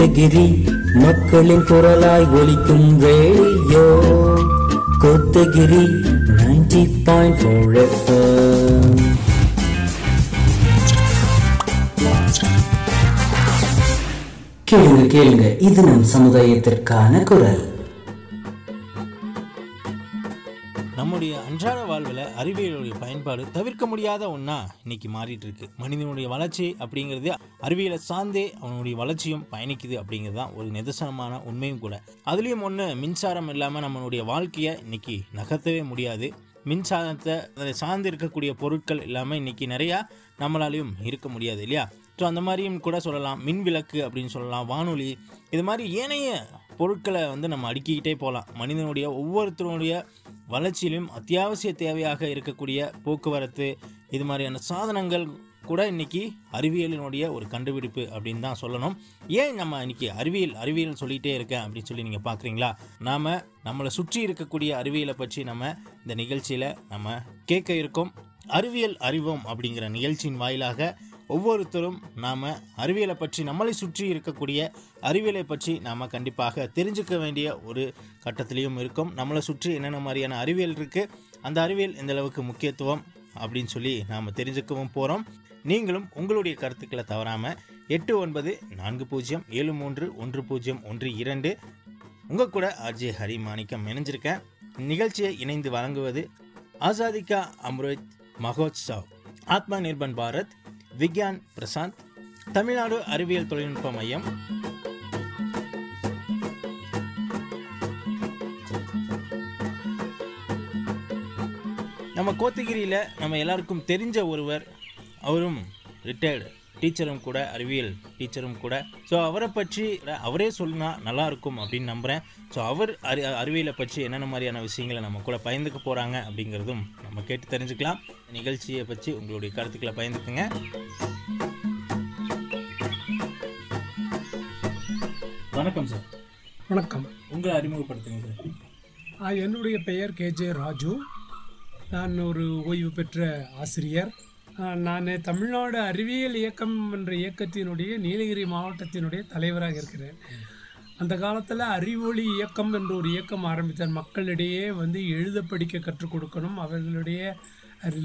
கோத்தகிரி மக்களின் குரலாய் ஒலிக்கும் radio. Kotagiri ninety point four FM கேளுங்க கேளுங்க இது நம் சமுதாயத்திற்கான குரல். அன்றாட வாழ்வில் அறிவியலுடைய பயன்பாடு தவிர்க்க முடியாத ஒன்றா இன்னைக்கு மாறிட்டு இருக்கு மனிதனுடைய வளர்ச்சி அப்படிங்கிறது அறிவியலை சார்ந்தே அவனுடைய வளர்ச்சியும் பயணிக்குது அப்படிங்கிறது தான் ஒரு நிதர்சனமான உண்மையும் கூட. அதுலேயும் ஒன்று மின்சாரம் இல்லாமல் நம்மளுடைய வாழ்க்கையை இன்னைக்கு நகர்த்தவே முடியாது. மின்சாரத்தை அதை சார்ந்து இருக்கக்கூடிய பொருட்கள் இல்லாமல் இன்னைக்கு நிறையா நம்மளாலையும் இருக்க முடியாது இல்லையா? ஸோ அந்த மாதிரியும் கூட சொல்லலாம். மின் விளக்கு அப்படின்னு சொல்லலாம் வானொலி. இது மாதிரி ஏனைய பொருட்களை வந்து நம்ம அடுக்கிக்கிட்டே போகலாம். மனிதனுடைய ஒவ்வொருத்தருடைய வளர்ச்சியிலும் அத்தியாவசிய தேவையாக இருக்கக்கூடிய போக்குவரத்து இது மாதிரியான சாதனங்கள் கூட இன்னைக்கு அறிவியலினுடைய ஒரு கண்டுபிடிப்பு அப்படின்னு தான் சொல்லணும். ஏன் நம்ம இன்னைக்கு அறிவியல் அறிவியல் சொல்லிகிட்டே இருக்கேன் அப்படின்னு சொல்லி நீங்கள் பார்க்குறீங்களா நாம் நம்மளை சுற்றி இருக்கக்கூடிய அறிவியலை பற்றி நம்ம இந்த நிகழ்ச்சியில் நம்ம கேட்க இருக்கோம். அறிவியல் அறிவோம் அப்படிங்கிற நிகழ்ச்சியின் வாயிலாக ஒவ்வொருத்தரும் நாம் அறிவியலை பற்றி நம்மளை சுற்றி இருக்கக்கூடிய அறிவியலை பற்றி நாம் கண்டிப்பாக தெரிஞ்சுக்க வேண்டிய ஒரு கட்டத்திலையும் இருக்கும். நம்மளை சுற்றி என்னென்ன மாதிரியான அறிவியல் இருக்குது அந்த அறிவியல் எந்தளவுக்கு முக்கியத்துவம் அப்படின்னு சொல்லி நாம் தெரிஞ்சுக்கவும் போகிறோம் நீங்களும் உங்களுடைய கருத்துக்களை தவறாமல் எட்டு ஒன்பது நான்கு பூஜ்ஜியம் ஏழு மூன்று ஒன்று பூஜ்ஜியம் ஒன்று இரண்டு. உங்கள் கூட ஆர்ஜே ஹரி மாணிக்கம் இணைஞ்சிருக்கேன். நிகழ்ச்சியை இணைந்து வழங்குவது ஆசாதிகா அம்ருத் மகோத்சவ். ஆத்மா நிர்பன் பாரத் விக்யான் பிரசாந்த். தமிழ்நாடு அறிவியல் தொழில்நுட்ப மையம். நம்ம கோத்தகிரியில் நம்ம எல்லாருக்கும் தெரிஞ்ச ஒருவர் அவரும் ரிட்டையர்டு டீச்சரும் கூட அறிவியல் டீச்சரும் கூட. ஸோ அவரை பற்றி அவரே சொல்லினா நல்லா இருக்கும் அப்படின்னு நம்புகிறேன் ஸோ அவர் அறி அறிவியலை பற்றி என்னென்ன மாதிரியான விஷயங்களை நம்ம கூட பயந்துக்க போகிறாங்க அப்படிங்கிறதும் நம்ம கேட்டு தெரிஞ்சுக்கலாம். நிகழ்ச்சியை பற்றி உங்களுடைய கருத்துக்களை பயந்துக்குங்க வணக்கம் சார் வணக்கம். உங்களை அறிமுகப்படுத்துங்க சார் என்னுடைய பெயர் கேஜே ராஜு. நான் ஒரு ஓய்வு பெற்ற ஆசிரியர். நான் தமிழ்நாடு அறிவியல் இயக்கம் என்ற இயக்கத்தினுடைய நீலகிரி மாவட்டத்தினுடைய தலைவராக இருக்கிறேன். அந்த காலத்தில் அறிவொளி இயக்கம் என்ற ஒரு இயக்கம் ஆரம்பித்தார். மக்களிடையே வந்து எழுத படிக்க கற்றுக் கொடுக்கணும் அவர்களுடைய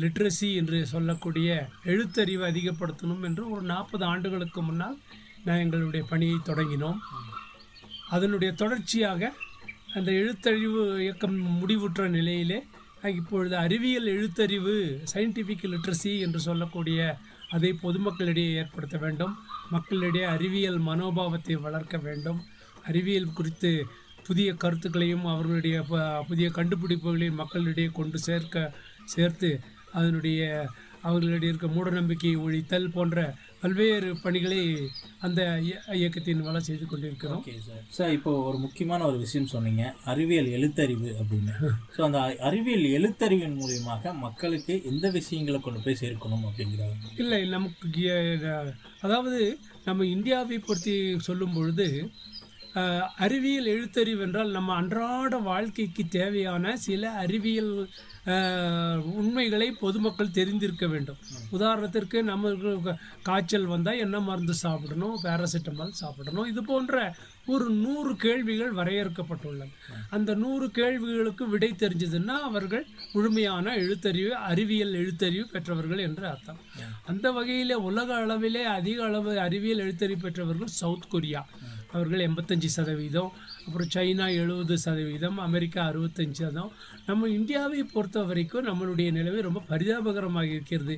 லிட்ரஸி என்று சொல்லக்கூடிய எழுத்தறிவை அதிகப்படுத்தணும் என்று ஒரு நாற்பது ஆண்டுகளுக்கு முன்னால் நான் எங்களுடைய பணியை தொடங்கினோம். அதனுடைய தொடர்ச்சியாக அந்த எழுத்தறிவு இயக்கம் முடிவுற்ற நிலையிலே இப்பொழுது அறிவியல் எழுத்தறிவு சயின்டிஃபிக் லிட்ரஸி என்று சொல்லக்கூடிய அதை பொதுமக்களிடையே ஏற்படுத்த வேண்டும். மக்களிடையே அறிவியல் மனோபாவத்தை வளர்க்க வேண்டும். அறிவியல் குறித்து புதிய கருத்துக்களையும் அவர்களுடைய புதிய கண்டுபிடிப்புகளையும் மக்களிடையே கொண்டு சேர்க்க சேர்த்து அதனுடைய அவர்களிடையே இருக்க மூடநம்பிக்கையை ஒழித்தல் போன்ற பல்வேறு பணிகளை அந்த இய- இயக்கத்தின் வள செய்து கொண்டிருக்கிறோம். Okay sir. சார் இப்போ ஒரு முக்கியமான ஒரு விஷயம் சொன்னீங்க. அறிவியல் எழுத்தறிவு அப்படின்னு. ஸோ அந்த அறிவியல் எழுத்தறிவின் மூலியமாக மக்களுக்கு எந்த விஷயங்களை கொண்டு போய் சேர்க்கணும் அப்படிங்கிறாங்க இல்லை நமக்கு அதாவது நம்ம இந்தியாவை பற்றி சொல்லும் பொழுது அறிவியல் எழுத்தறிவு என்றால் நம்ம அன்றாட வாழ்க்கைக்கு தேவையான சில அறிவியல் உண்மைகளை பொதுமக்கள் தெரிந்திருக்க வேண்டும். உதாரணத்திற்கு நம்மளுக்கு காய்ச்சல் வந்தால் என்ன மருந்து சாப்பிடணும்? பேராசிட்டமால் சாப்பிடணும். இது போன்ற ஒரு நூறு கேள்விகள் வரையறுக்கப்பட்டுள்ளன அந்த நூறு கேள்விகளுக்கு விடை தெரிஞ்சதுன்னா அவர்கள் முழுமையான எழுத்தறிவு அறிவியல் எழுத்தறிவு பெற்றவர்கள் என்று அர்த்தம். அந்த வகையில் உலக அளவிலே அதிக அளவு அறிவியல் எழுத்தறிவு பெற்றவர்கள் சவுத் கொரியா. அவர்கள் எண்பத்தஞ்சு சதவீதம் அப்புறம் சைனா எழுபது சதவீதம் அமெரிக்கா அறுபத்தஞ்சு சதம் நம்ம இந்தியாவை பொறுத்த வரைக்கும் நம்மளுடைய நிலைமை ரொம்ப பரிதாபகரமாக இருக்கிறது.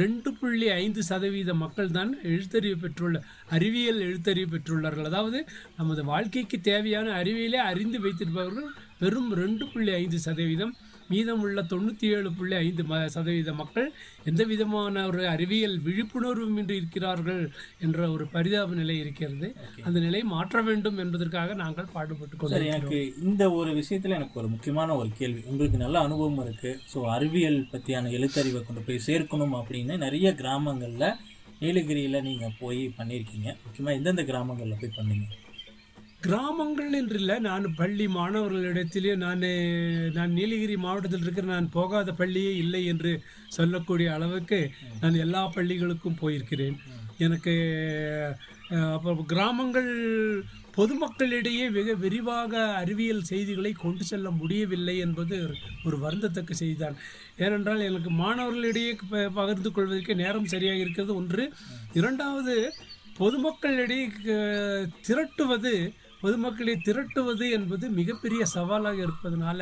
ரெண்டு புள்ளி ஐந்து சதவீத மக்கள் தான் எழுத்தறிவு பெற்றுள்ள அறிவியல் எழுத்தறிவு பெற்றுள்ளார்கள் அதாவது நமது வாழ்க்கைக்கு தேவையான அறிவியலே அறிந்து வைத்திருப்பவர்கள் வெறும் ரெண்டு புள்ளி ஐந்து சதவீதம். மீதமுள்ள தொண்ணூற்றி ஏழு புள்ளி ஐந்து ம சதவீத மக்கள் எந்த விதமான ஒரு அறிவியல் விழிப்புணர்வும் இன்றி இருக்கிறார்கள் என்ற ஒரு பரிதாப நிலை இருக்கிறது. அந்த நிலை மாற்ற வேண்டும் என்பதற்காக நாங்கள் பாடுபட்டு கொண்டிருக்கிறோம். எனக்கு இந்த ஒரு விஷயத்தில் எனக்கு ஒரு முக்கியமான ஒரு கேள்வி. உங்களுக்கு நல்ல அனுபவம் இருக்குது ஸோ அறிவியல் பற்றியான எழுத்தறிவை கொண்டு போய் சேர்க்கணும் அப்படின்னு நிறைய கிராமங்களில் நீலகிரியில் நீங்கள் போய் பண்ணியிருக்கீங்க முக்கியமாக எந்தெந்த கிராமங்களில் போய் பண்ணீங்க? கிராமங்கள் என்று இல்லை நான் பள்ளி மாணவர்களிடத்திலே நான் நான் நீலகிரி மாவட்டத்தில் இருக்கிற நான் போகாத பள்ளியே இல்லை என்று சொல்லக்கூடிய அளவுக்கு நான் எல்லா பள்ளிகளுக்கும் போயிருக்கிறேன். எனக்கு அப்புறம் கிராமங்கள் பொதுமக்களிடையே வெகு விரிவாக அறிவியல் செய்திகளை கொண்டு செல்ல முடியவில்லை என்பது ஒரு வருந்தத்தக்க செய்திதான். ஏனென்றால் எனக்கு மாணவர்களிடையே பகிர்ந்து கொள்வதற்கு நேரம் சரியாக இருக்கிறது. ஒன்று. இரண்டாவது பொதுமக்களிடையே திரட்டுவது பொதுமக்களை திரட்டுவது என்பது மிகப்பெரிய சவாலாக இருப்பதனால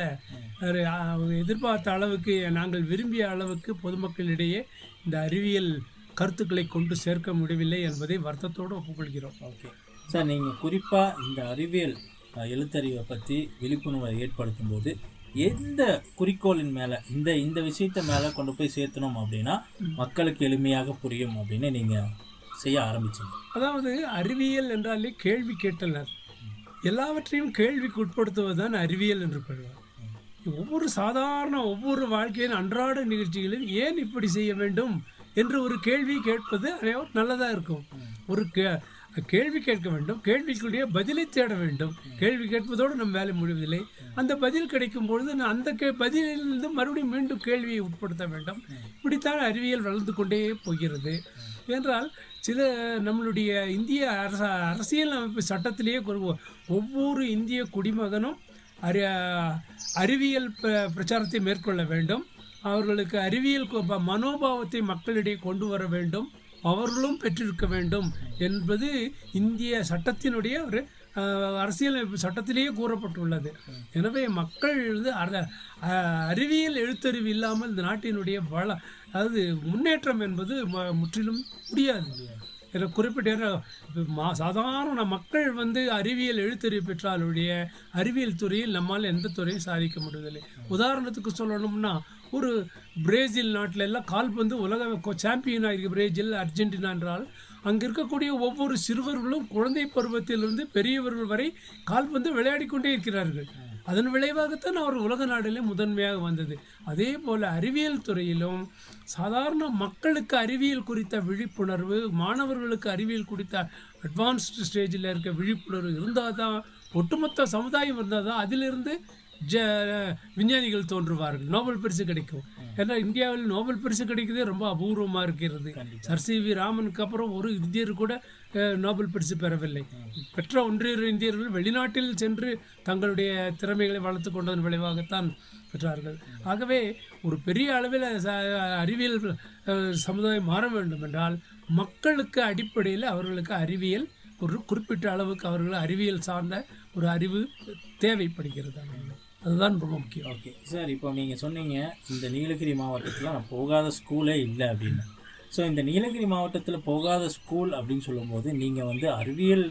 எதிர்பார்த்த அளவுக்கு நாங்கள் விரும்பிய அளவுக்கு பொதுமக்களிடையே இந்த அறிவியல் கருத்துக்களை கொண்டு சேர்க்க முடியவில்லை என்பதை வருத்தத்தோடு ஒப்புக்கொள்கிறோம். ஓகே. சார் நீங்கள் குறிப்பாக இந்த அறிவியல் எழுத்தறிவை பற்றி விழிப்புணர்வை ஏற்படுத்தும் போது எந்த குறிக்கோளின் மேலே இந்த இந்த விஷயத்த மேலே கொண்டு போய் சேர்த்தணும் அப்படின்னா மக்களுக்கு எளிமையாக புரியும் அப்படின்னு நீங்கள் செய்ய ஆரம்பிச்சீங்க. அதாவது அறிவியல் என்றாலே கேள்வி கேட்டனர் எல்லாவற்றையும் கேள்விக்கு உட்படுத்துவதுதான் அறிவியல் என்று கொள்வார். ஒவ்வொரு சாதாரண ஒவ்வொரு வாழ்க்கையின் அன்றாட நிகழ்ச்சிகளிலும் ஏன் இப்படி செய்ய வேண்டும் என்று ஒரு கேள்வி கேட்பது நல்லதாக இருக்கும். ஒரு கே கேள்வி கேட்க வேண்டும் கேள்விக்குரிய பதிலை தேட வேண்டும். கேள்வி கேட்பதோடு நம் வேலை முடிவதில்லை. அந்த பதில் கிடைக்கும் பொழுது அந்த கே பதிலிலிருந்து மறுபடியும் மீண்டும் கேள்வியை உட்படுத்த வேண்டும். இப்படித்தான் அறிவியல் வளர்ந்து கொண்டே போகிறது. என்றால் சில நம்மளுடைய இந்திய அரச அரசியல் அமைப்பு சட்டத்திலேயே கொள்வோம் ஒவ்வொரு இந்திய குடிமகனும் அறி அறிவியல் ப- பிரச்சாரத்தை மேற்கொள்ள வேண்டும். அவர்களுக்கு அறிவியல் மனோபாவத்தை மக்களிடையே கொண்டு வர வேண்டும். அவர்களும் பெற்றிருக்க வேண்டும் என்பது இந்திய சட்டத்தினுடைய ஒரு அரசியல் சட்டத்திலேயே கூறப்பட்டுள்ளது. எனவே மக்கள் வந்து அறிவியல் எழுத்தறிவு இல்லாமல் இந்த நாட்டினுடைய வள அதாவது முன்னேற்றம் என்பது முற்றிலும் முடியாது. என குறிப்பிட்ட மா சாதாரண மக்கள் வந்து அறிவியல் எழுத்தறிவு பெற்றாலுடைய அறிவியல் துறையில் நம்மால் எந்த துறையும் சாதிக்க முடியவில்லை உதாரணத்துக்கு சொல்லணும்னா ஒரு பிரேசில் நாட்டில் எல்லாம் கால்பந்து உலக சாம்பியன் இருக்குது பிரேசில் அர்ஜென்டினா என்றால் அங்கே இருக்கக்கூடிய ஒவ்வொரு சிறுவர்களும் குழந்தை பருவத்திலிருந்து பெரியவர்கள் வரை கால்பந்து விளையாடி கொண்டே இருக்கிறார்கள். அதன் விளைவாகத்தான் அவர் உலக நாடிலே முதன்மையாக வந்தது. அதே போல் அறிவியல் துறையிலும் சாதாரண மக்களுக்கு அறிவியல் குறித்த விழிப்புணர்வு மாணவர்களுக்கு அறிவியல் குறித்த அட்வான்ஸ்டு ஸ்டேஜில் இருக்க விழிப்புணர்வு இருந்தால் தான் ஒட்டுமொத்த சமுதாயம் இருந்தால் தான் அதிலிருந்து ஜ விஞ்ஞானிகள் தோன்றுவார்கள். நோபல் பரிசு கிடைக்கும். ஏன்னா இந்தியாவில் நோபல் பரிசு கிடைக்கிறதே ரொம்ப அபூர்வமாக இருக்கிறது. சர் சி வி ராமனுக்கு அப்புறம் ஒரு இந்தியர் கூட நோபல் பரிசு பெறவில்லை. பெற்ற ஒன்றிய இந்தியர்கள் வெளிநாட்டில் சென்று தங்களுடைய திறமைகளை வளர்த்து கொண்டதன் விளைவாகத்தான் பெற்றார்கள். ஆகவே ஒரு பெரிய அளவில் அறிவியல் சமுதாயம் மாற வேண்டும் என்றால் மக்களுக்கு அடிப்படையில் அவர்களுக்கு அறிவியல் ஒரு குறிப்பிட்ட அளவுக்கு அவர்கள் அறிவியல் சார்ந்த ஒரு அறிவு தேவைப்படுகிறது. அவர்களுக்கு. அதுதான் ரொம்ப முக்கியம். ஓகே சார் இப்போ நீங்கள் சொன்னீங்க இந்த நீலகிரி மாவட்டத்தில் நான் போகாத ஸ்கூலே இல்லை அப்படின்னு. ஸோ இந்த நீலகிரி மாவட்டத்தில் போகாத ஸ்கூல் அப்படின்னு சொல்லும்போது நீங்கள் வந்து அறிவியல்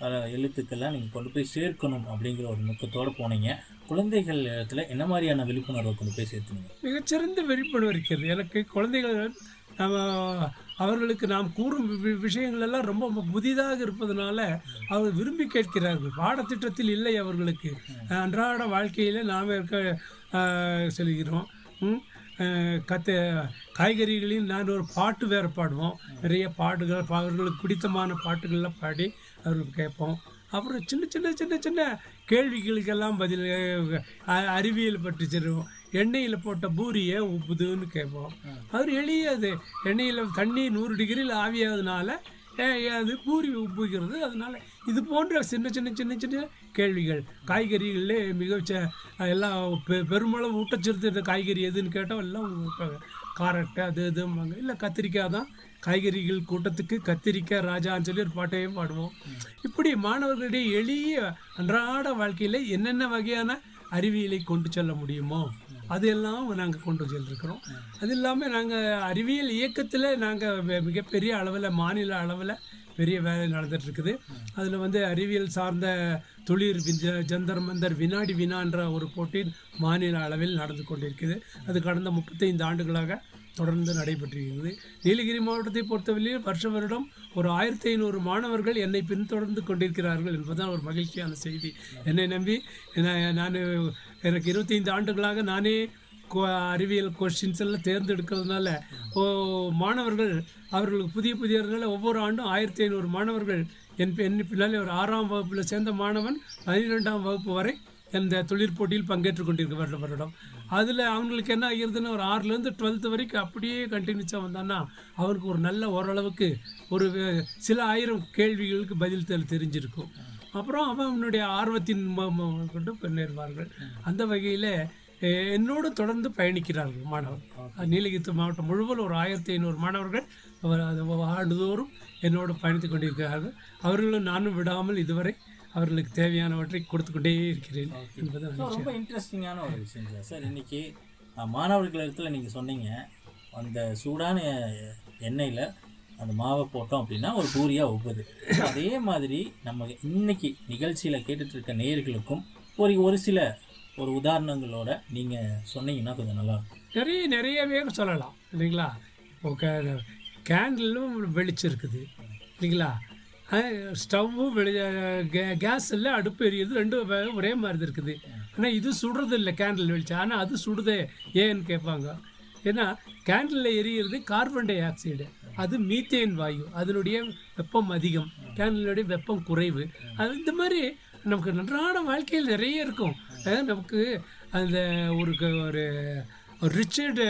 அஹ், எழுத்துக்கள்லாம் நீங்கள் கொண்டு போய் சேர்க்கணும் அப்படிங்கிற ஒரு நோக்கத்தோடு போனீங்க. குழந்தைகள் இடத்துல என்ன மாதிரியான விழிப்புணர்வை கொண்டு போய் சேர்த்துனீங்க மிகச்சிறந்த விழிப்புணர்வு இருக்கிறது. எனக்கு குழந்தைகள் நம்ம அவர்களுக்கு நாம் கூறும் வி- விஷயங்கள் எல்லாம் ரொம்ப புதிதாக இருப்பதனால அவர் விரும்பி கேட்கிறார்கள். பாடத்திட்டத்தில் இல்லை அவர்களுக்கு. அன்றாட வாழ்க்கையில் நாம் இருக்க செல்கிறோம். கத்த காய்கறிகளில் நான் ஒரு பாட்டு வேறு பாடுவோம். நிறைய பாட்டுகள் அவர்களுக்கு பிடித்தமான பாட்டுகள்லாம் பாடி அவர்களுக்கு கேட்போம். அப்புறம் சின்ன சின்ன சின்ன சின்ன கேள்விகளுக்கெல்லாம் பதில் அ- அறிவியல் பற்றி சொல்லுவோம். எண்ணெயில் போட்ட பூரியை உப்புதுன்னு கேட்போம். அவர் எளியது. எண்ணெயில் தண்ணி நூறு டிகிரியில் ஏன் அது பூரி உப்புகிறது. அதனால இது போன்ற சின்ன சின்ன சின்ன சின்ன கேள்விகள். காய்கறிகளிலே மிக ச- எல்லாம் பெ பெருமளவு ஊட்டச்சத்து காய்கறி எதுன்னு கேட்டால் எல்லாம் ஊட்டுவாங்க. காரட்டு அது இதும்பாங்க. இல்லை கத்திரிக்காய் தான் காய்கறிகள் கூட்டத்துக்கு கத்திரிக்காய் ராஜான்னு சொல்லி ஒரு பாட்டையே பாடுவோம். இப்படி மாணவர்களுடைய எளிய அன்றாட வாழ்க்கையில் என்னென்ன வகையான அறிவியலை கொண்டு செல்ல முடியுமோ அதையெல்லாம் நாங்கள் கொண்டு செல்லிருக்கிறோம் அது இல்லாமல் நாங்கள் அறிவியல் இயக்கத்தில் நாங்கள் மிகப்பெரிய அளவில் மாநில அளவில் பெரிய வேலை நடந்துகிட்ருக்குது அதில் வந்து அறிவியல் சார்ந்த துளிர் விஞ்ச- ஜந்தர் மந்தர் வினாடி வினான்ற ஒரு போட்டி மாநில அளவில் நடந்து கொண்டிருக்குது. அது கடந்த முப்பத்தைந்து ஆண்டுகளாக தொடர்ந்து நடைபெற்றிருக்கிறது நீலகிரி மாவட்டத்தை பொறுத்தவரையில் வருஷ வருடம் ஒரு ஆயிரத்தி ஐநூறு மாணவர்கள் என்னை பின்தொடர்ந்து கொண்டிருக்கிறார்கள் என்பதுதான் ஒரு மகிழ்ச்சியான செய்தி. என்னை நம்பி நான் நான் எனக்கு இருபத்தைந்து ஆண்டுகளாக நானே அறிவியல் கொஸ்டின்ஸ் எல்லாம் தேர்ந்தெடுக்கிறதுனால ஓ மாணவர்கள் அவர்களுக்கு புதிய புதிய ஒவ்வொரு ஆண்டும் ஆயிரத்தி ஐநூறு மாணவர்கள் என் பி- என் பின்னாலே ஒரு ஆறாம் வகுப்பில் சேர்ந்த மாணவன் பன்னிரெண்டாம் வகுப்பு வரை இந்த தொழிற்போட்டியில் பங்கேற்று கொண்டிருக்க வருட வருடம். அதில் அவங்களுக்கு என்ன ஆகிருதுன்னு ஒரு ஆறுலேருந்து டுவெல்த்து வரைக்கும் அப்படியே கண்டினியூஸாக வந்தான்னா அவருக்கு ஒரு நல்ல ஓரளவுக்கு ஒரு சில ஆயிரம் கேள்விகளுக்கு பதில் தெரிஞ்சிருக்கும். அப்புறம் அவன் அவனுடைய ஆர்வத்தின் கொண்டு முன்னேறுவார்கள். அந்த வகையில் என்னோடு தொடர்ந்து பயணிக்கிறார்கள் மாணவர். நீலகிரி மாவட்டம் முழுவதும் ஒரு ஆயிரத்தி ஐநூறு மாணவர்கள் அவர் அது ஆண்டுதோறும் என்னோடு பயணித்துக் கொண்டிருக்கிறார்கள். அவர்களும் நானும் விடாமல் இதுவரை அவர்களுக்கு தேவையானவற்றை கொடுத்து கொண்டே இருக்கிறேன் என்பது ரொம்ப இன்ட்ரெஸ்டிங்கான ஒரு விஷயம் சார். சார் இன்னைக்கு அஹ், மாணவர்கள் இடத்துல நீங்கள் சொன்னீங்க அந்த சூடான எண்ணெயில் அந்த மாவை போட்டோம் அப்படின்னா ஒரு பூரியாக ஒவ்வொரு. அதே மாதிரி நம்ம இன்னைக்கு நிகழ்ச்சியில் கேட்டுட்டு இருக்க நேயர்களுக்கும் ஒரு ஒரு சில ஒரு உதாரணங்களோட நீங்கள் சொன்னீங்கன்னா கொஞ்சம் நல்லா நிறைய நிறைய பேர் சொல்லலாம் இல்லைங்களா? இப்போ கே கேண்டிலும் வெளிச்சம் இருக்குது இல்லைங்களா ஸ்டவ்வும் வெளி கே- கேஸ் இல்லை அடுப்பு எரியுது ரெண்டும் ஒரே மாதிரி தான் இருக்குது. ஆனால் இது சுடுறது இல்லை கேண்டில் வெளிச்சம் ஆனால் அது சுடுதே ஏன்னு கேட்பாங்க. ஏன்னா கேண்டிலில் எரியிறது கார்பன் டை ஆக்சைடு. அது மீத்தேன் வாயு அதனுடைய வெப்பம் அதிகம் கேண்டிலுடைய வெப்பம் குறைவு. அது இந்த மாதிரி நமக்கு நன்றான வாழ்க்கையில் நிறைய இருக்கும். நமக்கு அந்த ஒரு க- ஒரு ரிச்சர்டு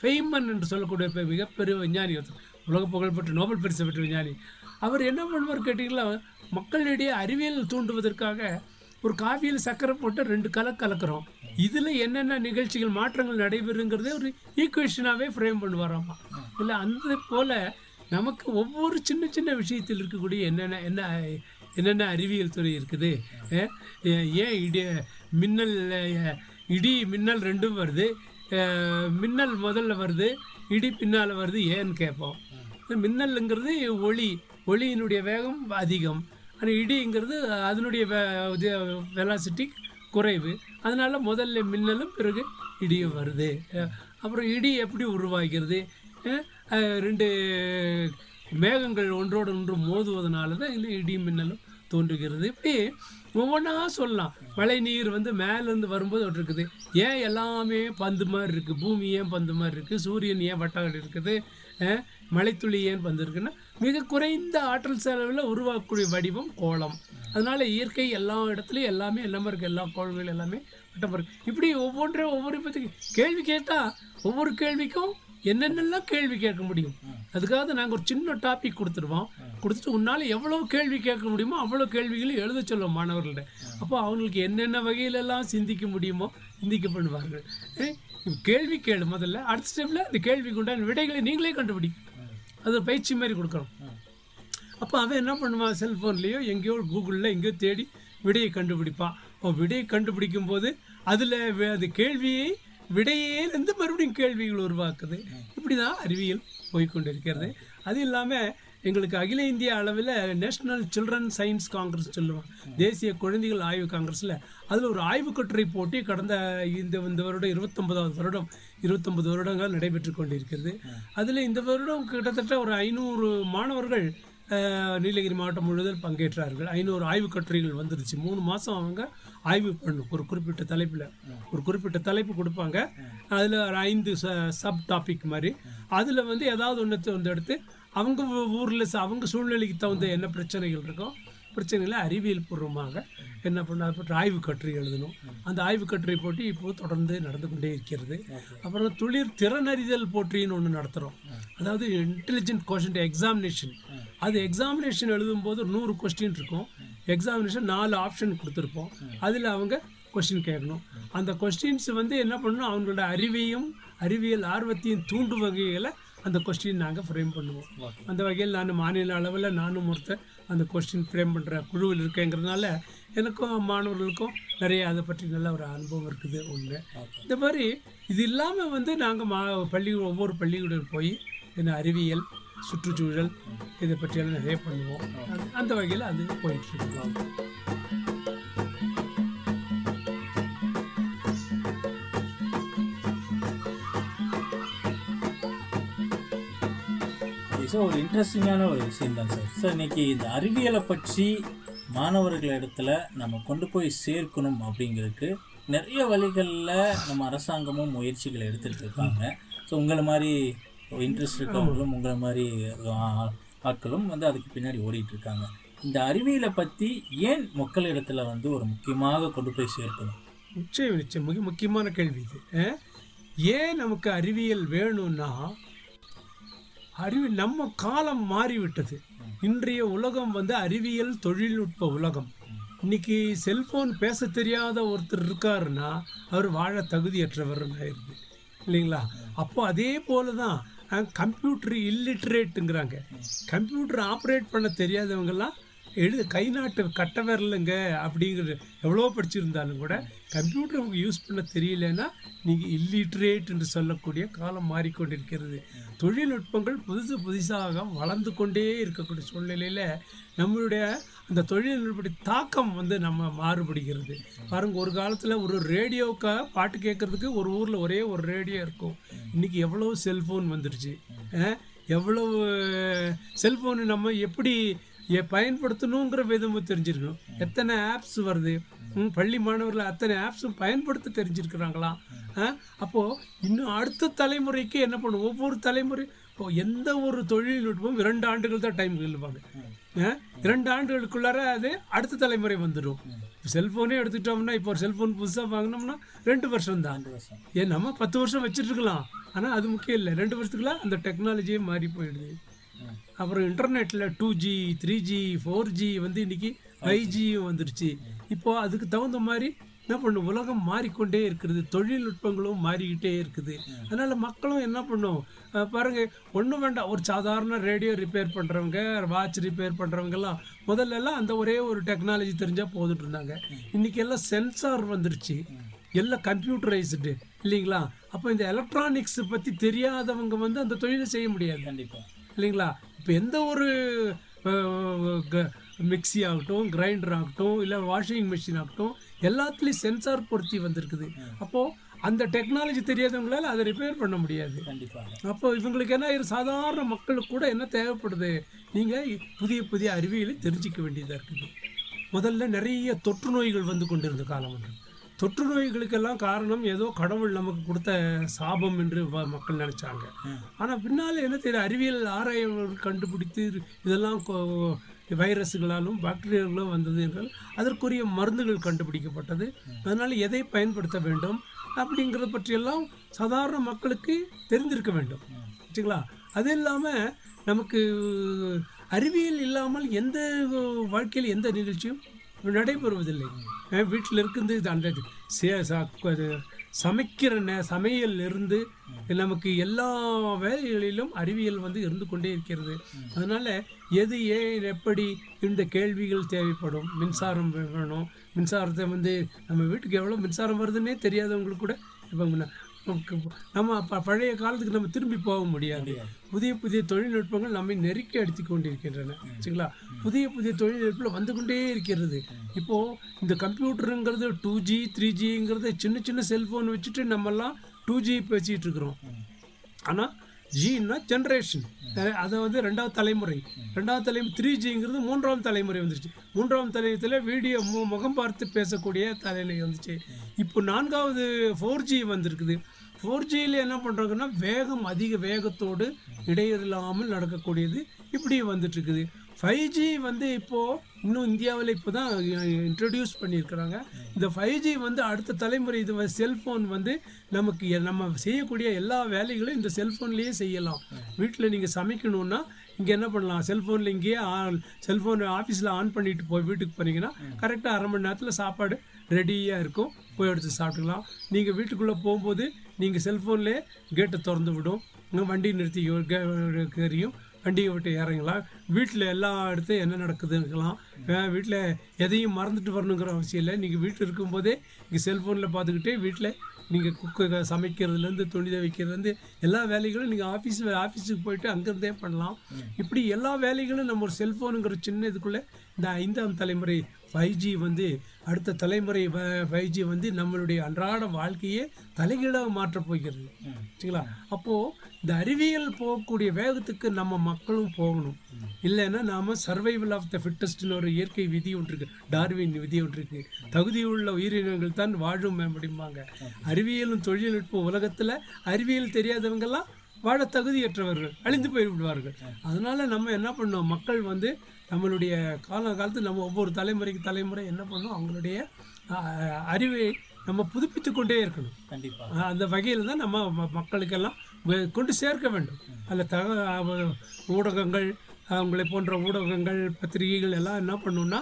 ஃபெய்மன் என்று சொல்லக்கூடிய மிகப்பெரிய விஞ்ஞானி ஒருத்தர் உலக புகழ்பெற்ற நோபல் பரிசு பெற்ற விஞ்ஞானி. அவர் என்ன பண்ணுவார் கேட்டிங்கன்னா மக்களிடையே அறிவியல் தூண்டுவதற்காக ஒரு காஃபியில் சர்க்கரை போட்டு ரெண்டு கலக்கு கலக்கிறோம். இதில் என்னென்ன நிகழ்ச்சிகள் மாற்றங்கள் நடைபெறுங்கிறதே ஒரு ஈக்குவேஷனாகவே ஃப்ரேம் பண்ணுவாராமா? இல்லை அந்த போல் நமக்கு ஒவ்வொரு சின்ன சின்ன விஷயத்தில் இருக்கக்கூடிய என்னென்ன என்ன என்னென்ன அறிவியல் துறை இருக்குது? ஏன் இடி மின்னல் இடி மின்னல் ரெண்டும் வருது. மின்னல் முதல்ல வருது இடி பின்னால் வருது ஏன்னு கேட்போம். மின்னலுங்கிறது ஒளி ஒளியினுடைய வேகம் அதிகம். ஆனால் இடிங்கிறது அதனுடைய வெலாசிட்டி குறைவு. அதனால் முதல்ல மின்னலும் பிறகு இடியும் வருது. அப்புறம் இடி எப்படி உருவாகிறது? ரெண்டு மேகங்கள் ஒன்றோடு ஒன்று மோதுவதனால தான் இந்த இடி மின்னலும் தோன்றுகிறது. இப்படி ஒவ்வொன்றா சொல்லலாம். மழை நீர் வந்து மேலேருந்து வரும்போது ஒன்று இருக்குது. ஏன் எல்லாமே பந்து மாதிரி இருக்குது பூமி ஏன் பந்து மாதிரி இருக்குது சூரியன் ஏன் வட்டாக இருக்குது? மலைத்துளி மழைத்துளி ஏன் பந்து இருக்குன்னா மிக குறைந்த ஆற்றல் செலவில் உருவாக்கக்கூடிய வடிவம் கோலம். அதனால் இயற்கை எல்லா இடத்துலையும் எல்லாமே எல்லாமே இருக்குது எல்லா கோள்கள் எல்லாமே வட்டம் இருக்கு இப்படி ஒவ்வொன்றும் ஒவ்வொரு பற்றி கேள்வி கேட்டால் ஒவ்வொரு கேள்விக்கும் என்னென்னலாம் கேள்வி கேட்க முடியும்? அதுக்காக நாங்கள் ஒரு சின்ன டாபிக் கொடுத்துருவோம். கொடுத்துட்டு உன்னால் எவ்வளோ கேள்வி கேட்க முடியுமோ அவ்வளோ கேள்விகளையும் எழுத சொல்லுவோம் மாணவர்கள்ட்ட. அப்போ அவங்களுக்கு என்னென்ன வகையிலெல்லாம் சிந்திக்க முடியுமோ சிந்திக்க பண்ணுவார்கள். கேள்வி கேளு முதல்ல. அடுத்த ஸ்டெப்பில் அந்த கேள்விக்கு உண்டான விடைகளை நீங்களே கண்டுபிடிக்கும் அது ஒரு பயிற்சி மாதிரி கொடுக்குறோம் அப்போ அவன் என்ன பண்ணுவான்? செல்ஃபோன்லேயோ எங்கேயோ கூகுளில் எங்கேயோ தேடி விடையை கண்டுபிடிப்பான். ஓ விடையை கண்டுபிடிக்கும் போது அதில் அது கேள்வியை விடையிலேருந்து மறுபடியும் கேள்விகள் உருவாக்குது. இப்படி தான் அறிவியல் போய்கொண்டிருக்கிறது அது இல்லாமல் எங்களுக்கு அகில இந்திய அளவில் நேஷனல் சில்ட்ரன் சயின்ஸ் காங்கிரஸ் சொல்லுவோம் தேசிய குழந்தைகள் ஆய்வு காங்கிரஸில். அதில் ஒரு ஆய்வு கட்டுரை போட்டி கடந்த இந்த இந்த வருடம் இருபத்தொன்பதாவது வருடம் இருபத்தொன்பது வருடங்கள் நடைபெற்று கொண்டிருக்கிறது. அதில் இந்த வருடம் கிட்டத்தட்ட ஒரு ஐநூறு மாணவர்கள் நீலகிரி மாவட்டம் முழுவதும் பங்கேற்றார்கள். ஐநூறு ஆய்வுக் கட்டுரைகள் வந்துருச்சு. மூணு மாதம் அவங்க ஆய்வு பண்ணும். ஒரு குறிப்பிட்ட தலைப்பில் ஒரு குறிப்பிட்ட தலைப்பு கொடுப்பாங்க. அதில் ஒரு ஐந்து ச சப் டாபிக் மாதிரி. அதில் வந்து ஏதாவது ஒன்று வந்து எடுத்து அவங்க ஊரில் அவங்க சூழ்நிலைக்கு தகுந்த என்ன பிரச்சனைகள் இருக்கோ பிரச்சனைகளை அறிவியல் பூர்வமாக என்ன பண்ண ஆய்வு கட்டுரை எழுதணும். அந்த ஆய்வு கட்டுரை போட்டி இப்போது தொடர்ந்து நடந்து கொண்டே இருக்கிறது. அப்புறம் துளிர் திறனறிதல் போட்டின்னு ஒன்று நடத்துகிறோம் அதாவது இன்டெலிஜென்ட் கொஷின் எக்ஸாமினேஷன் அது எக்ஸாமினேஷன் எழுதும்போது நூறு கொஸ்டின் இருக்கும். எக்ஸாமினேஷன் நாலு ஆப்ஷன் கொடுத்துருப்போம். அதில் அவங்க கொஸ்டின் கேட்கணும். அந்த கொஸ்டின்ஸ் வந்து என்ன பண்ணணும்? அவங்களோட அறிவையும் அறிவியல் ஆர்வத்தையும் தூண்டும் வகையில் அந்த கொஸ்டின் நாங்கள் ஃப்ரேம் பண்ணுவோம். அந்த வகையில் நான் மாநில அளவில் நானும் ஒருத்தர் அந்த கொஸ்டின் ஃப்ரேம் பண்ணுற குழுவில் இருக்கேங்கிறதுனால எனக்கும் மாணவர்களுக்கும் நிறைய அதை பற்றி நல்ல ஒரு அனுபவம் இருக்குது ஒன்று இந்த மாதிரி இது இல்லாமல் வந்து நாங்கள் மா பள்ளி ஒவ்வொரு பள்ளிகளுடன் போய் என்ன அறிவியல் சுற்றுச்சூழல் இதை பற்றியெல்லாம் நிறைய பண்ணுவோம். அந்த- வகையில் அது போயிட்டுருக்கு ஒரு இன்ட்ரெஸ்டிங்கான ஒரு விஷயம் தான் சார் சார் இன்னைக்கு இந்த அறிவியலை பற்றி மாணவர்கள் இடத்துல நம்ம கொண்டு போய் சேர்க்கணும் அப்படிங்கிறதுக்கு நிறைய வழிகளில் நம்ம அரசாங்கமும் முயற்சிகளை எடுத்துகிட்டு இருக்காங்க. ஸோ உங்களை மாதிரி இன்ட்ரெஸ்ட் இருக்கவங்களும் உங்களை மாதிரி ஆட்களும் வந்து அதுக்கு பின்னாடி ஓடிட்டு இருக்காங்க. இந்த அறிவியலை பற்றி ஏன் மக்கள் இடத்துல வந்து ஒரு முக்கியமாக கொண்டு போய் சேர்க்கணும்? நிச்சயம் நிச்சயம். மிக முக்கியமான கேள்வி இது. ஏன் நமக்கு அறிவியல் வேணும்னா அறிவு நம்ம காலம் மாறிவிட்டது. இன்றைய உலகம் வந்து அறிவியல் தொழில்நுட்ப உலகம். இன்னைக்கு செல்போன் பேச தெரியாத ஒருத்தர் இருக்காருன்னா அவர் வாழ தகுதியற்றவர்னு ஆயிடுது. இல்லைங்களா? அப்போ அதே போல தான் கம்ப்யூட்டர் இல்லிட்ரேட்டுங்கிறாங்க கம்ப்யூட்டர் ஆப்ரேட் பண்ண தெரியாதவங்கெல்லாம் எழுத கை நாட்டு கட்ட விரலுங்க அப்படிங்கிறது எவ்வளோ படிச்சிருந்தாலும் கூட கம்ப்யூட்டர் அவங்க யூஸ் பண்ண தெரியலன்னா நீங்கள் இல்லிட்ரேட் என்று சொல்லக்கூடிய காலம் மாறிக்கொண்டிருக்கிறது. தொழில்நுட்பங்கள் புதுசு புதுசாக வளர்ந்து கொண்டே இருக்கக்கூடிய சூழ்நிலையில் நம்மளுடைய அந்த தொழில்நுட்ப தாக்கம் வந்து நம்ம மாறுபடுகிறது. பாருங்கள் ஒரு காலத்தில் ஒரு ரேடியோவுக்கு பாட்டு கேட்கறதுக்கு ஒரு ஊரில் ஒரே ஒரு ரேடியோ இருக்கும். இன்றைக்கி எவ்வளோ செல்ஃபோன் வந்துடுச்சு எவ்வளவு செல்ஃபோனு நம்ம எப்படி பயன்படுத்தணுங்கிற விதமும் தெரிஞ்சிருக்கணும். எத்தனை ஆப்ஸ் வருது? பள்ளி மாணவர்கள் அத்தனை ஆப்ஸும் பயன்படுத்த தெரிஞ்சிருக்கிறாங்களா? ஆ? அப்போ இன்னும் அடுத்த தலைமுறைக்கு என்ன பண்ணும் ஒவ்வொரு தலைமுறை இப்போ எந்த ஒரு தொழில்நுட்பமும் இரண்டு ஆண்டுகள் தான் டைம் ஆ? இரண்டு ஆண்டுகளுக்குள்ளார அது அடுத்த தலைமுறை வந்துடும். செல்ஃபோனே எடுத்துக்கிட்டோம்னா இப்போ ஒரு செல்ஃபோன் புதுசாக வாங்கினோம்னா ரெண்டு வருஷம் தான். ஏன் நம்ம பத்து வருஷம் வச்சுட்டு இருக்கலாம் ஆனால் அது முக்கியம் இல்லை. ரெண்டு வருஷத்துக்குள்ள அந்த டெக்னாலஜியே மாறி போயிடுது. அப்புறம் இன்டர்நெட்டில் two G three G four G வந்து இன்னைக்கு ஃபைவ் ஜியும் வந்துருச்சு. இப்போ அதுக்கு தகுந்த மாதிரி என்ன பண்ணும்? உலகம் மாறிக்கொண்டே இருக்கிறது தொழில்நுட்பங்களும் மாறிக்கிட்டே இருக்குது. அதனால் மக்களும் என்ன பண்ணும்? அஹ் பாருங்க ஒன்றும் வேண்டாம். ஒரு சாதாரண ரேடியோ ரிப்பேர் பண்ணுறவங்க வாட்ச் ரிப்பேர் பண்ணுறவங்கெல்லாம் முதல்ல எல்லாம் அந்த ஒரே ஒரு டெக்னாலஜி தெரிஞ்சால் போதுட்டு இருந்தாங்க. இன்னைக்கு எல்லாம் சென்சார் வந்துருச்சு. எல்லாம் கம்ப்யூட்டரைஸ்டு இல்லைங்களா? அப்போ இந்த எலக்ட்ரானிக்ஸ் பற்றி தெரியாதவங்க வந்து அந்த தொழிலை செய்ய முடியாது. கண்டிப்பாக இல்லைங்களா? இப்போ எந்த ஒரு மிக்ஸி ஆகட்டும் கிரைண்டர் ஆகட்டும் இல்லை வாஷிங் மிஷின் ஆகட்டும் எல்லாத்துலேயும் சென்சார் பொருத்தி வந்திருக்குது. அப்போது அந்த டெக்னாலஜி தெரியாதவங்களால அதை ரிப்பேர் பண்ண முடியாது. கண்டிப்பாக. அப்போ இவங்களுக்கு என்ன சாதாரண மக்களுக்கு கூட என்ன தேவைப்படுது? நீங்கள் புதிய புதிய அறிவியலை தெரிஞ்சிக்க வேண்டியதாக இருக்குது. முதல்ல நிறைய தொற்று நோய்கள் வந்து கொண்டிருந்த காலம் ஒன்று. தொற்று நோய்களுக்கெல்லாம் காரணம் ஏதோ கடவுள் நமக்கு கொடுத்த சாபம் என்று வ- மக்கள் நினைச்சாங்க. ஆனால் பின்னால் என்ன தெரியும் அறிவியல் ஆராய்வு கண்டுபிடித்து இதெல்லாம் கொ- வைரஸுகளாலும் பாக்டீரியாக்களும் வந்தது என்றால் அதற்குரிய மருந்துகள் கண்டுபிடிக்கப்பட்டது. அதனால் எதை பயன்படுத்த வேண்டும் அப்படிங்கிறத பற்றியெல்லாம் சாதாரண மக்களுக்கு தெரிந்திருக்க வேண்டும். சரிங்களா? அது இல்லாமல் நமக்கு அறிவியல் இல்லாமல் எந்த வாழ்க்கையில் எந்த நிகழ்ச்சியும் நடைபெறுவதில்லை. வீட்டில் இருக்குது அந்த சே- சமைக்கிற நே சமையல் இருந்து நமக்கு எல்லா வேலைகளிலும் அறிவியல் வந்து இருந்து கொண்டே இருக்கிறது. அதனால் எது ஏன் எப்படி இந்த கேள்விகள் தேவைப்படும்? மின்சாரம் வேணும். மின்சாரத்தை வந்து நம்ம வீட்டுக்கு எவ்வளோ மின்சாரம் வருதுன்னே தெரியாதவங்களுக்கு கூட இப்போ நம்ம ப- பழைய காலத்துக்கு நம்ம திரும்பி போக முடியாது. புதிய புதிய தொழில்நுட்பங்கள் நம்மை நெருக்கி அடித்து கொண்டிருக்கின்றன. சரிங்களா? புதிய புதிய தொழில்நுட்பம் வந்து கொண்டே இருக்கிறது. இப்போது இந்த கம்ப்யூட்டருங்கிறது டூ ஜி த்ரீ ஜிங்கிறது சின்ன சின்ன செல்ஃபோன் வச்சுட்டு நம்மெல்லாம் டூ ஜி பேசிகிட்டு இருக்கிறோம். ஆனால் ஜின்னா ஜென்ரேஷன் அதை வந்து ரெண்டாவது தலைமுறை. ரெண்டாவது தலைமுறை த்ரீ ஜிங்கிறது மூன்றாம் தலைமுறை வந்துருச்சு. மூன்றாம் தலைமுறையில் வீடியோ மு முகம் பார்த்து பேசக்கூடிய தலைநிலை வந்துச்சு. இப்போ நான்காவது ஃபோர் ஜி வந்திருக்குது. ஃபோர் ஜியில் என்ன பண்ணுறாங்கன்னா வேகம் அதிக வேகத்தோடு இடையில்லாமல் இல்லாமல் நடக்கக்கூடியது இப்படி வந்துட்டுருக்குது ஃபைவ் ஜி வந்து இப்போது இன்னும் இந்தியாவில் இப்போ தான் இன்ட்ரடியூஸ் பண்ணியிருக்கிறாங்க. இந்த ஃபைவ் ஜி வந்து அடுத்த தலைமுறை இது செல்ஃபோன் வந்து நமக்கு நம்ம செய்யக்கூடிய எல்லா வேலைகளும் இந்த செல்ஃபோன்லேயே செய்யலாம். வீட்டில் நீங்கள் சமைக்கணுன்னா இங்கே என்ன பண்ணலாம்? செல்ஃபோனில் இங்கேயே ஆன் செல்ஃபோன் ஆஃபீஸில் ஆன் பண்ணிட்டு போய் வீட்டுக்கு போனீங்கன்னா கரெக்டாக அரை மணி நேரத்தில் சாப்பாடு ரெடியாக இருக்கும். போய் எடுத்து சாப்பிட்டுக்கலாம். நீங்கள் வீட்டுக்குள்ளே போகும்போது நீங்கள் செல்ஃபோன்லேயே கேட்டை திறந்து விடும். இங்கே வண்டி நிறுத்தி கேரியும் வண்டியை விட்டு இறங்கலாம் வீட்டில் எல்லா இடத்தையும் என்ன நடக்குதுன்னுக்கலாம் வீட்டில் எதையும் மறந்துட்டு வரணுங்கிற அவசியம் இல்லை. நீங்கள் வீட்டில் இருக்கும்போதே இங்கே செல்ஃபோனில் பார்த்துக்கிட்டே வீட்டில் நீங்கள் குக்கு சமைக்கிறதுலேருந்து துணி துவைக்கிறதுலேருந்து எல்லா வேலைகளும் நீங்கள் ஆஃபீஸ் ஆஃபீஸுக்கு போயிட்டு அங்கேருந்தே பண்ணலாம். இப்படி எல்லா வேலைகளும் நம்ம ஒரு செல்ஃபோனுங்கிற சின்ன இதுக்குள்ளே இந்த ஐந்தாம் தலைமுறை ஃபைவ் ஜி வந்து அடுத்த தலைமுறை ஃபைவ் ஜி வந்து நம்மளுடைய அன்றாட வாழ்க்கையே தலைகீழாக மாற்றப் போகிறது. சரிங்களா? அப்போது இந்த அறிவியல் போகக்கூடிய வேகத்துக்கு நம்ம மக்களும் போகணும். இல்லைன்னா நாம சர்வைவல் ஆஃப் த ஃபிட்டஸ்ட்னு ஒரு இயற்கை விதி ஒன்று இருக்கு டார்வின் விதி ஒன்று இருக்கு தகுதியுள்ள உயிரினங்கள் தான் வாழும் அப்படிம்பாங்க. அறிவியலும் தொழில்நுட்ப உலகத்தில் அறிவியல் தெரியாதவங்கெல்லாம் வாழ தகுதியற்றவர்கள். அழிந்து போய் விடுவார்கள். அதனால நம்ம என்ன பண்ணோம்? மக்கள் வந்து நம்மளுடைய கால காலத்து நம்ம ஒவ்வொரு தலைமுறைக்கு தலைமுறை என்ன பண்ணோம்? அவங்களுடைய அறிவை நம்ம புதுப்பித்து கொண்டே இருக்கணும். கண்டிப்பா. அஹ் அந்த வகையில் தான் நம்ம மக்களுக்கெல்லாம் கொண்டு சேர்க்க வேண்டும். அதில் தக ஊடகங்கள் அவங்களை போன்ற ஊடகங்கள் பத்திரிகைகள் எல்லாம் என்ன பண்ணணும்னா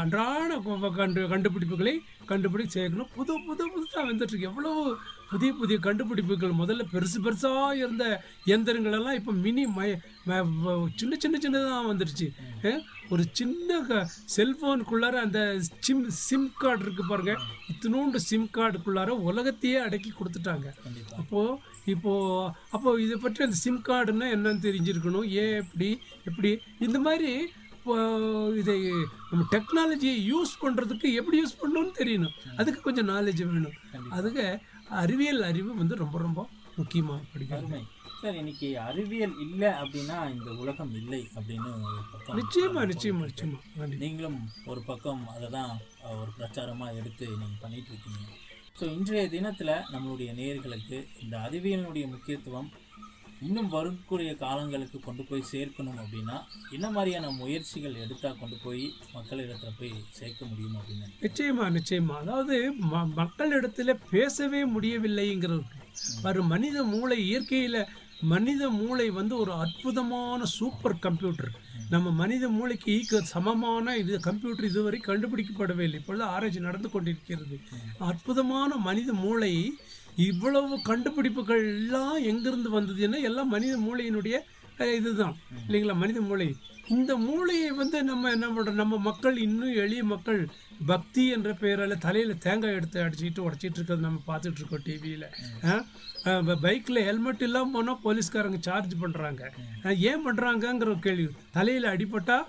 அன்றாட கண்டு கண்டுபிடிப்புகளை கண்டுபிடி சேர்க்கணும். புது புது புதுசாக வந்துட்டுருக்கு எவ்வளோ புதிய புதிய கண்டுபிடிப்புகள். முதல்ல பெருசு பெருசாக இருந்த இயந்திரங்கள் எல்லாம் இப்போ மினி மய ம- சின்ன சின்ன சின்னதாக வந்துடுச்சு ஒரு சின்ன க செல்ஃபோனுக்குள்ளார அந்த சிம் சிம் கார்டு இருக்கு பாருங்க. இத்தினோண்டு சிம் கார்டுக்குள்ளார உலகத்தையே அடக்கி கொடுத்துட்டாங்க. அப்போ இப்போ அப்போ இதை பற்றி அந்த சிம் கார்டுன்னா என்னன்னு தெரிஞ்சிருக்கணும். ஏன் எப்படி எப்படி? இந்த மாதிரி இப்போ இதை நம்ம டெக்னாலஜியை யூஸ் பண்ணுறதுக்கு எப்படி யூஸ் பண்ணணும்னு தெரியணும். அதுக்கு கொஞ்சம் நாலேஜ் வேணும். அதுக்கு அறிவியல் அறிவு வந்து ரொம்ப ரொம்ப முக்கியமாக படிக்கிறது. சார் இன்னைக்கு அறிவியல் இல்லை அப்படின்னா இந்த உலகம் இல்லை அப்படின்னு நிச்சயமா நிச்சயமா நிச்சயமா. நீங்களும் ஒரு பக்கம் அதை தான் ஒரு பிரச்சாரமாக எடுத்து நீங்கள் பண்ணிட்டு இருக்கீங்க. ஸோ இன்றைய தினத்தில் நம்மளுடைய நேயர்களுக்கு இந்த அறிவியலினுடைய முக்கியத்துவம் இன்னும் வரக்கூடிய காலங்களுக்கு கொண்டு போய் சேர்க்கணும் அப்படின்னா என்ன மாதிரியான முயற்சிகள் எடுத்தால் கொண்டு போய் மக்களிடத்துல போய் சேர்க்க முடியும் அப்படின்னு நிச்சயமா நிச்சயமா. அதாவது ம மக்களிடத்துல பேசவே முடியவில்லைங்கிறது வரும் மனித மூளை இயற்கையில மனித மூளை வந்து ஒரு அற்புதமான சூப்பர் கம்ப்யூட்டர். நம்ம மனித மூளைக்கு ஈக்க சமமான இது கம்ப்யூட்டர் இதுவரை கண்டுபிடிக்கப்படவே இல்லை. இப்பொழுது ஆராய்ச்சி நடந்து கொண்டிருக்கிறது. அற்புதமான மனித மூளை இவ்வளவு கண்டுபிடிப்புகள் எல்லாம் எங்கிருந்து வந்ததுன்னா எல்லாம் மனித மூளையினுடைய இதுதான். இல்லைங்களா? மனித மூளை. இந்த மூளையை வந்து நம்ம என்ன பண்ணுறோம் நம்ம மக்கள் இன்னும் எளிய மக்கள் பக்தி என்ற பெயரால் தலையில் தேங்காய் எடுத்து அடிச்சுட்டு உடச்சிட்டு இருக்கிறது நம்ம பார்த்துட்டு இருக்கோம் டிவியில். பைக்கில் ஹெல்மெட் இல்லாமல் போனால் போலீஸ்காரங்க சார்ஜ் பண்ணுறாங்க ஏன் பண்ணுறாங்கங்கிற கேள்வி. தலையில் அடிபட்டால்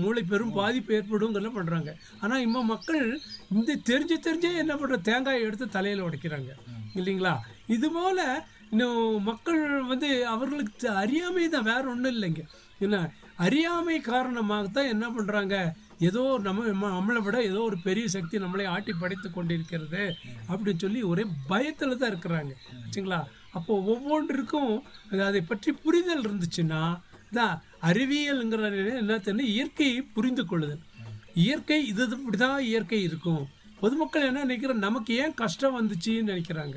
மூளை பெரும் பாதிப்பு ஏற்படுங்கிறத பண்ணுறாங்க ஆனால் இம்ம மக்கள் இந்த தெரிஞ்சு தெரிஞ்சே என்ன பண்ணுற தேங்காயை எடுத்து தலையில் உடைக்கிறாங்க. இல்லைங்களா? இது போல் இன்னும் மக்கள் வந்து அவர்களுக்கு அறியாமை தான் வேறு ஒன்றும் இல்லைங்க. என்ன? அறியாமை காரணமாக தான் என்ன பண்ணுறாங்க ஏதோ நம்ம நம்மளை விட ஏதோ ஒரு பெரிய சக்தி நம்மளை ஆட்டி படைத்து கொண்டிருக்கிறது அப்படின்னு சொல்லி ஒரே பயத்தில் தான் இருக்கிறாங்க. வச்சுங்களா அப்போது ஒவ்வொன்றிற்கும் அதை பற்றி புரிதல் இருந்துச்சுன்னா தான் அறிவியலுங்கிற என்ன இயற்கையை புரிந்து கொள்ளுதல் இயற்கை இது இப்படி தான் இயற்கை இருக்கும். பொதுமக்கள் என்ன நினைக்கிறோம் நமக்கு ஏன் கஷ்டம் வந்துச்சுன்னு நினைக்கிறாங்க.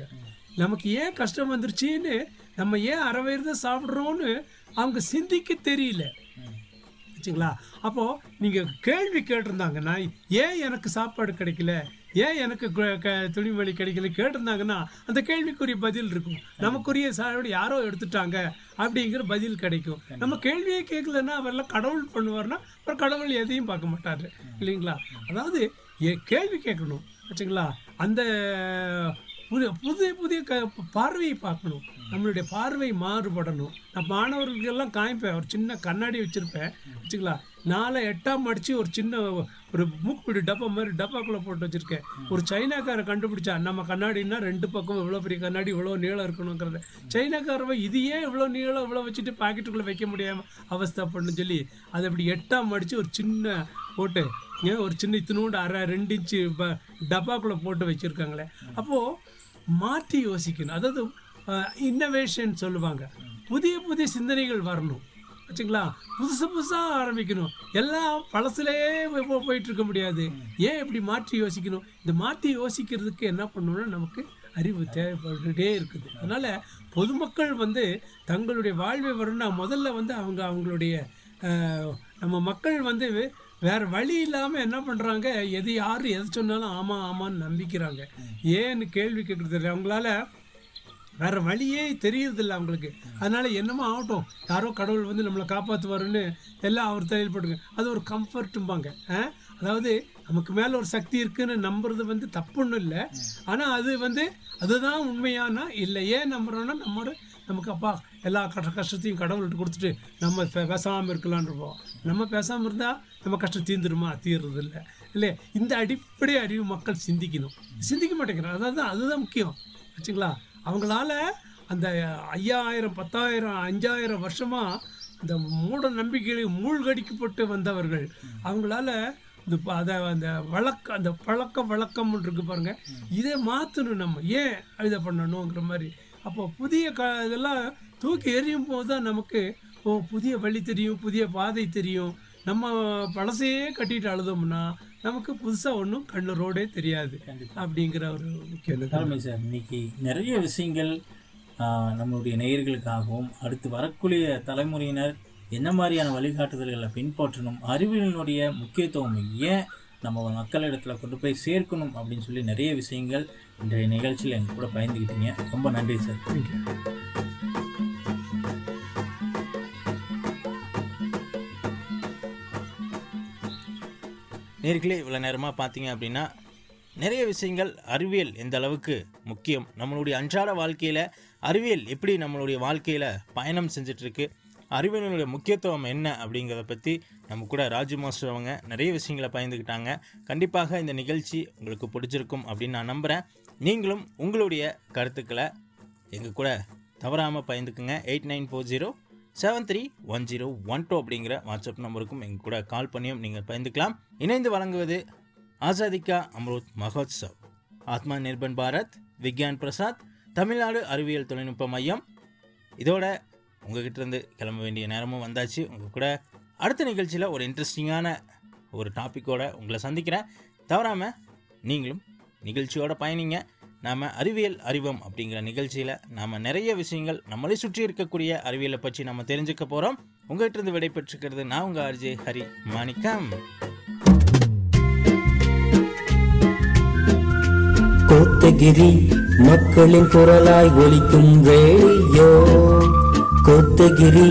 நமக்கு ஏன் கஷ்டம் வந்துருச்சுன்னு நம்ம ஏன் அரை வயிறு தான் சாப்பிட்றோன்னு அவங்க சிந்திக்க தெரியல. வச்சுங்களா? அப்போது நீங்கள் கேள்வி கேட்டிருந்தாங்கன்னா ஏன் எனக்கு சாப்பாடு கிடைக்கல? ஏன் எனக்கு கு- க- துணிமணி கிடைக்கல? கேட்டிருந்தாங்கன்னா அந்த கேள்விக்குரிய பதில் இருக்கும். நமக்குரிய சாரோடு யாரோ எடுத்துட்டாங்க அப்படிங்கிற பதில் கிடைக்கும். நம்ம கேள்வியே கேட்கலன்னா அவரெல்லாம் கடவுள் பண்ணுவார்னா அப்புறம் கடவுள் எதையும் பார்க்க மாட்டார். இல்லைங்களா? அதாவது ஏ- கேள்வி கேட்கணும். வச்சுங்களா அந்த புது புதிய புதிய க பார்வையை பார்க்கணும். நம்மளுடைய பார்வை மாறுபடணும். நான் மாணவர்களுக்கெல்லாம் காமிப்பேன். ஒரு சின்ன கண்ணாடி வச்சுருப்பேன். வச்சுங்களா நாலு எட்டாம் அடித்து ஒரு சின்ன ஒரு மூக்குப்பிடி டப்பா மாதிரி டப்பாக்குள்ளே போட்டு வச்சுருக்கேன். ஒரு சைனாக்காரை கண்டுபிடிச்சா நம்ம கண்ணாடின்னா ரெண்டு பக்கம் இவ்வளோ பெரிய கண்ணாடி இவ்வளோ நீளம் இருக்கணுங்கிறத. சைனாக்காரவன் இது ஏன் இவ்வளோ நீளம் இவ்வளோ வச்சுட்டு பாக்கெட்டுக்குள்ளே வைக்க முடியாமல் அவஸ்தைப்படணும்னு சொல்லி அதை அப்படி எட்டாம் அடித்து ஒரு சின்ன போட்டு ஏன் ஒரு சின்ன இத்தினூண்டு அரை ரெண்டு இன்ச்சு டப்பாக்குள்ளே போட்டு வச்சுருக்காங்களே. அப்போது மாற்றி யோசிக்கணும். அதாவது இன்னோவேஷன் சொல்லுவாங்க. புதிய புதிய சிந்தனைகள் வரணும். வச்சுங்களா? புதுசு புதுசாக ஆரம்பிக்கணும். எல்லாம் பழசுலேயே போய் போயிட்டு இருக்க முடியாது. ஏன் இப்படி மாற்றி யோசிக்கணும்? இந்த மாற்றி யோசிக்கிறதுக்கு என்ன பண்ணணும்னா நமக்கு அறிவு தேவைப்பட்டுகிட்டே இருக்குது. அதனால் பொதுமக்கள் வந்து தங்களுடைய வாழ்வை வரணும்னா முதல்ல வந்து அவங்க அவங்களுடைய நம்ம மக்கள் வந்து வேறு வழி இல்லாமல் என்ன பண்ணுறாங்க எது யார் எது சொன்னாலும் ஆமாம் ஆமான்னு நம்பிக்கிறாங்க. ஏன்னு கேள்வி கேட்குறது அவங்களால வேற வழியே தெரியறதில்ல அவங்களுக்கு. அதனால என்னமோ ஆகட்டும். யாரோ கடவுள் வந்து நம்மளை காப்பாற்றுவாருன்னு எல்லாம் அவர் தலையில் போட்டுருங்க அது ஒரு கம்ஃபர்ட்டும்பாங்க ஆ? அதாவது நமக்கு மேலே ஒரு சக்தி இருக்குன்னு நம்புறது வந்து தப்புன்னு இல்லை. ஆனால் அது வந்து அதுதான் உண்மையானா இல்லை ஏன் நம்புறோம்னா நம்ம நமக்கு அப்பா எல்லா கஷ்ட கஷ்டத்தையும் கடவுள்கிட்ட கொடுத்துட்டு நம்ம பேசாமல் பேசாம இருக்கலாம்னு இருப்போம். நம்ம பேசாமல் இருந்தால் நம்ம கஷ்டம் தீர்ந்துருமா? தீர்றது இல்லை இல்லை இந்த அடிப்படை அறிவு மக்கள் சிந்திக்கணும். சிந்திக்க மாட்டேங்கிறாங்க. அதாவது அதுதான் முக்கியம். வச்சுங்களா அவங்களால அந்த ஐயாயிரம் பத்தாயிரம் அஞ்சாயிரம் வருஷமாக இந்த மூட நம்பிக்கைகளை மூழ்கடிக்கப்பட்டு வந்தவர்கள். அவங்களால இந்த அதை அந்த வழக்க அந்த பழக்க வழக்கம் இருக்கு பாருங்கள் இதை மாற்றணும் நம்ம. ஏன் இதை பண்ணணுங்கிற மாதிரி. அப்போ புதிய க இதெல்லாம் தூக்கி எறியும் போது தான் நமக்கு ஓ புதிய வழி தெரியும் புதிய பாதை தெரியும். நம்ம பழசையே கட்டிட்டு அழுதோம்னா நமக்கு புதுசாக ஒன்றும் கண்ணு ரோடே தெரியாது அப்படிங்கிற ஒரு முக்கியம் சார். இன்னைக்கு நிறைய விஷயங்கள் நம்மளுடைய நேயர்களுக்காகவும் அடுத்து வரக்கூடிய தலைமுறையினர் என்ன மாதிரியான வழிகாட்டுதல்களை பின்பற்றணும் அறிவியலினுடைய முக்கியத்துவம் ஏன் நம்ம மக்களிடத்துல கொண்டு போய் சேர்க்கணும் அப்படின்னு சொல்லி நிறைய விஷயங்கள் இன்றைய நிகழ்ச்சியில் எங்க கூட பயந்துக்கிட்டீங்க ரொம்ப நன்றி சார். நேர்களே இவ்வளோ நேரமாக பார்த்தீங்க அப்படின்னா நிறைய விஷயங்கள் அறிவியல் எந்த அளவுக்கு முக்கியம்? நம்மளுடைய அன்றாட வாழ்க்கையில் அறிவியல் எப்படி நம்மளுடைய வாழ்க்கையில் பயணம் செஞ்சிட்ருக்கு? அறிவியலுடைய முக்கியத்துவம் என்ன அப்படிங்கிறத பற்றி நம்ம கூட ராஜு மாஸ்டர் அவங்க நிறைய விஷயங்களை பயந்துக்கிட்டாங்க கண்டிப்பாக இந்த நிகழ்ச்சி உங்களுக்கு பிடிச்சிருக்கும் அப்படின்னு நான் நம்புகிறேன் நீங்களும் உங்களுடைய கருத்துக்களை எங்கள் கூட தவறாமல் பயந்துக்குங்க eight nine four zero seven three one zero one two அப்படிங்கிற வாட்ஸ்அப் நம்பருக்கும் எங்கள் கூட கால் பண்ணியும் நீங்கள் பயந்துக்கலாம். இணைந்து வழங்குவது ஆசாதிகா அம்ருத் மகோத்சவ். ஆத்மா நிர்பன் பாரத் விக்யான் பிரசாத் தமிழ்நாடு அறிவியல் தொழில்நுட்ப மையம். இதோட உங்ககிட்ட இருந்து கிளம்ப வேண்டிய நேரமும் வந்தாச்சு. உங்கள் கூட அடுத்த நிகழ்ச்சியில் ஒரு இன்ட்ரெஸ்டிங்கான ஒரு டாப்பிக்கோடு உங்களை சந்திக்கிறேன். தவறாமல் நீங்களும் நிகழ்ச்சியோட பயணிங்க. நாம் அறிவியல் அறிவம் அப்படிங்கிற நிகழ்ச்சியில் நாம் நிறைய விஷயங்கள் நம்மளை சுற்றி இருக்கக்கூடிய அறிவியலை பற்றி நம்ம தெரிஞ்சுக்க போகிறோம் உங்கள்கிட்ட இருந்து விடை பெற்றுக்கிறது நான் உங்கள் ஆர்ஜே ஹரி மாணிக்கம். கோத்தகிரி மக்களின் குரலாய் ஒலிக்கும் radio. Kotagiri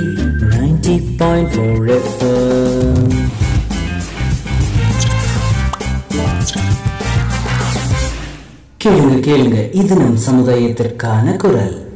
ninety point four FM கேளுங்க கேளுங்க. இது நம் சமுதாயத்திற்கான குரல்.